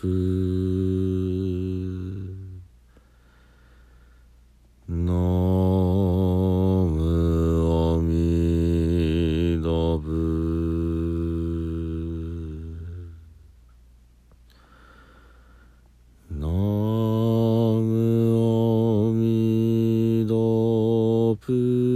ふのむおみどぶ。のむおみどぶ。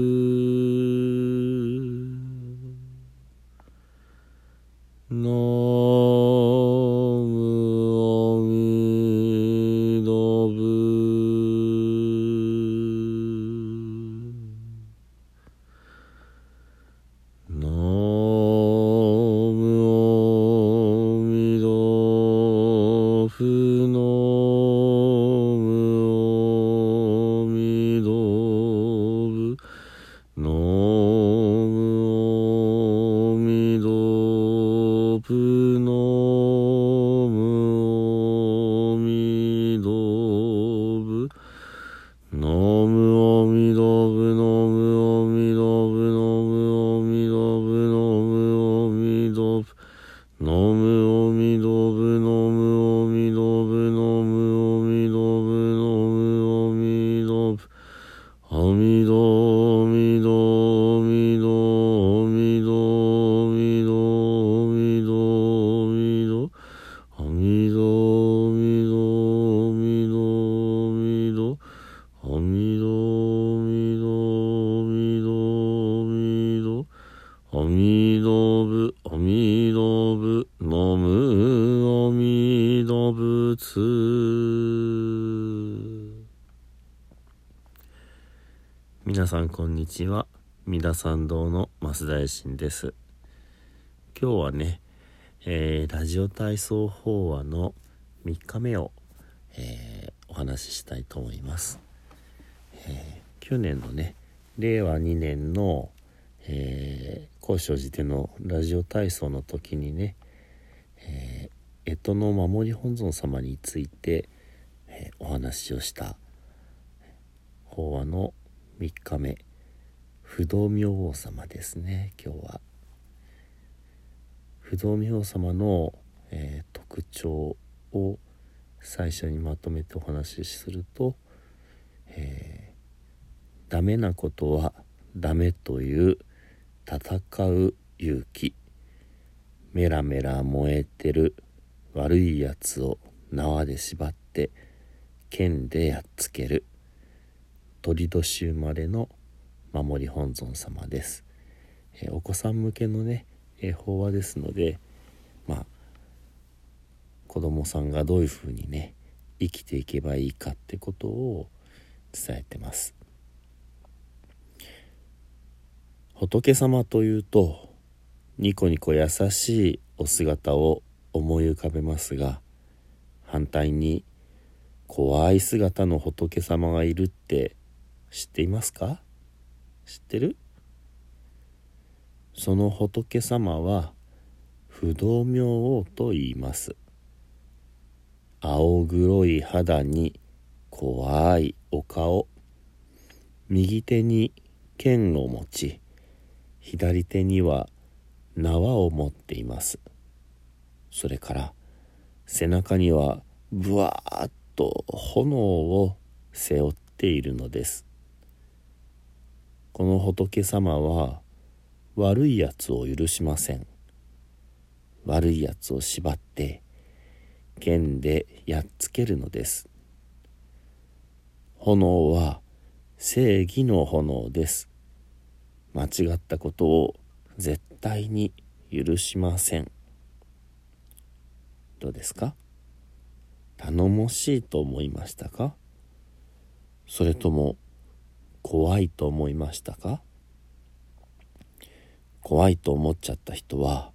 皆さんこんにちは。三田参道の増大臣です。今日はね、えー、ラジオ体操法話の3日目を、えー、お話ししたいと思います、えー、去年のね令和2年の、えー、高所寺でのラジオ体操の時にね、えー、干支の守り本尊様について、えお話をした法話の3日目。不動明王様ですね今日は。不動明王様の、えー、特徴を最初にまとめてお話しすると、えー、ダメなことはダメという戦う勇気。メラメラ燃えてる悪いやつを縄で縛って剣でやっつける。鳥年生まれの守り本尊様です、え、お子さん向けのね、え、法話ですのでまあ子供さんがどういうふうにね生きていけばいいかってことを伝えてます。仏様というとニコニコ優しいお姿を思い浮かべますが反対に怖い姿の仏様がいるって知っていますか？知ってる？その仏様は不動明王と言います。青黒い肌に怖いお顔。右手に剣を持ち左手には縄を持っています。それから背中にはぶわーっと炎を背負っているのです。この仏様は悪いやつを許しません。悪いやつを縛って剣でやっつけるのです。炎は正義の炎です。間違ったことを絶対に許しません。どうですか？頼もしいと思いましたか？それとも怖いと思いましたか？怖いと思っちゃった人は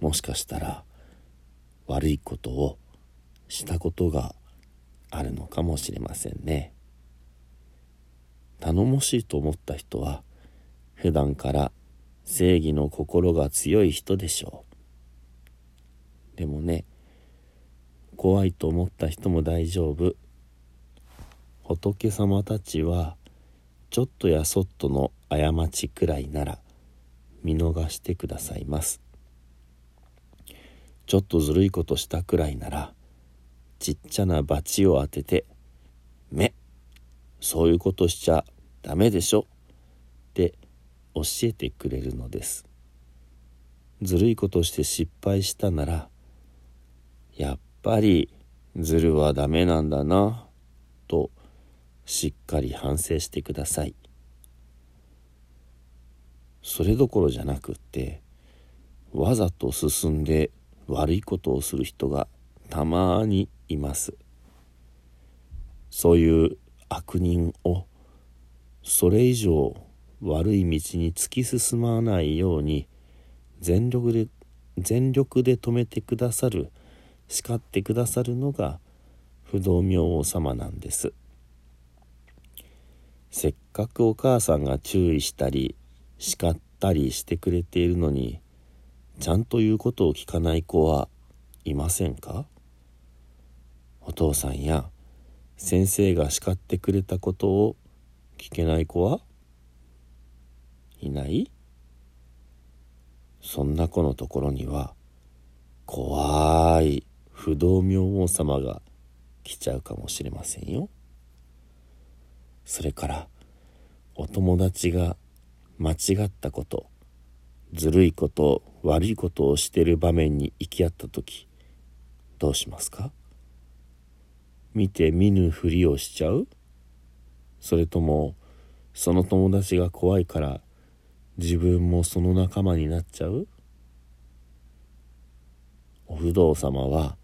もしかしたら悪いことをしたことがあるのかもしれませんね。頼もしいと思った人は普段から正義の心が強い人でしょう。でもね怖いと思った人も大丈夫。仏様たちはちょっとやそっとの過ちくらいなら見逃してくださいます。ちょっとずるいことしたくらいならちっちゃな罰を当てて「目そういうことしちゃダメでしょ」って教えてくれるのです。ずるいことして失敗したならやっぱりずるはダメなんだなとしっかり反省してください。それどころじゃなくってわざと進んで悪いことをする人がたまにいます。そういう悪人をそれ以上悪い道に突き進まないように全力で全力で止めてくださる叱ってくださるのが不動明王様なんです。せっかくお母さんが注意したり叱ったりしてくれているのにちゃんと言うことを聞かない子はいませんか？お父さんや先生が叱ってくれたことを聞けない子はいない？そんな子のところには怖い不動明王様が来ちゃうかもしれませんよ。それからお友達が間違ったことずるいこと悪いことをしてる場面に行き合った時どうしますか？見て見ぬふりをしちゃう？それともその友達が怖いから自分もその仲間になっちゃう？お不動様は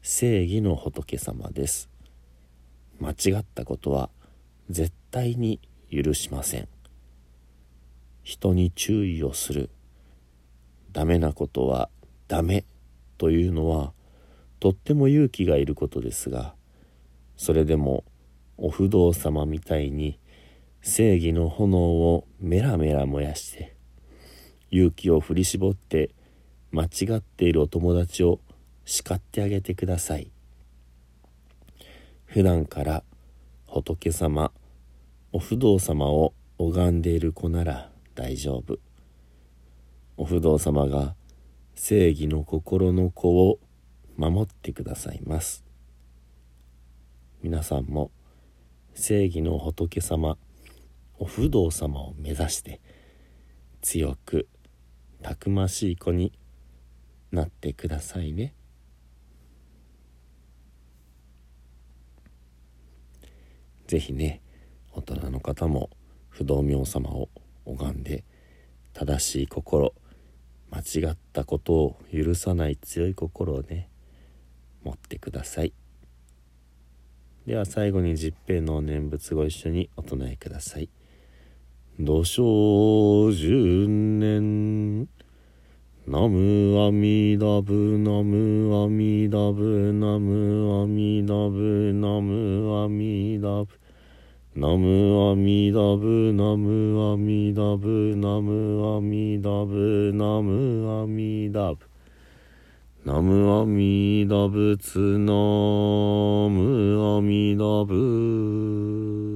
正義の仏様です。間違ったことは絶対に許しません。人に注意をする。ダメなことはダメというのはとっても勇気がいることですがそれでもお不動様みたいに正義の炎をメラメラ燃やして勇気を振り絞って間違っているお友達を叱ってあげてください。普段から仏様お不動様を拝んでいる子なら大丈夫お不動様が正義の心の子を守ってくださいます皆さんも正義の仏様お不動様を目指して強くたくましい子になってくださいね。是非ね大人の方も不動明様を拝んで正しい心間違ったことを許さない強い心をね持ってください。では最後に十平の念仏ご一緒にお唱えください土生十年ナムアミダブナムアミダブナムアミダブナムアミダブナムアミダブナムアミダブナムアミダブナムアミダブナムアミダブツナムアミダブ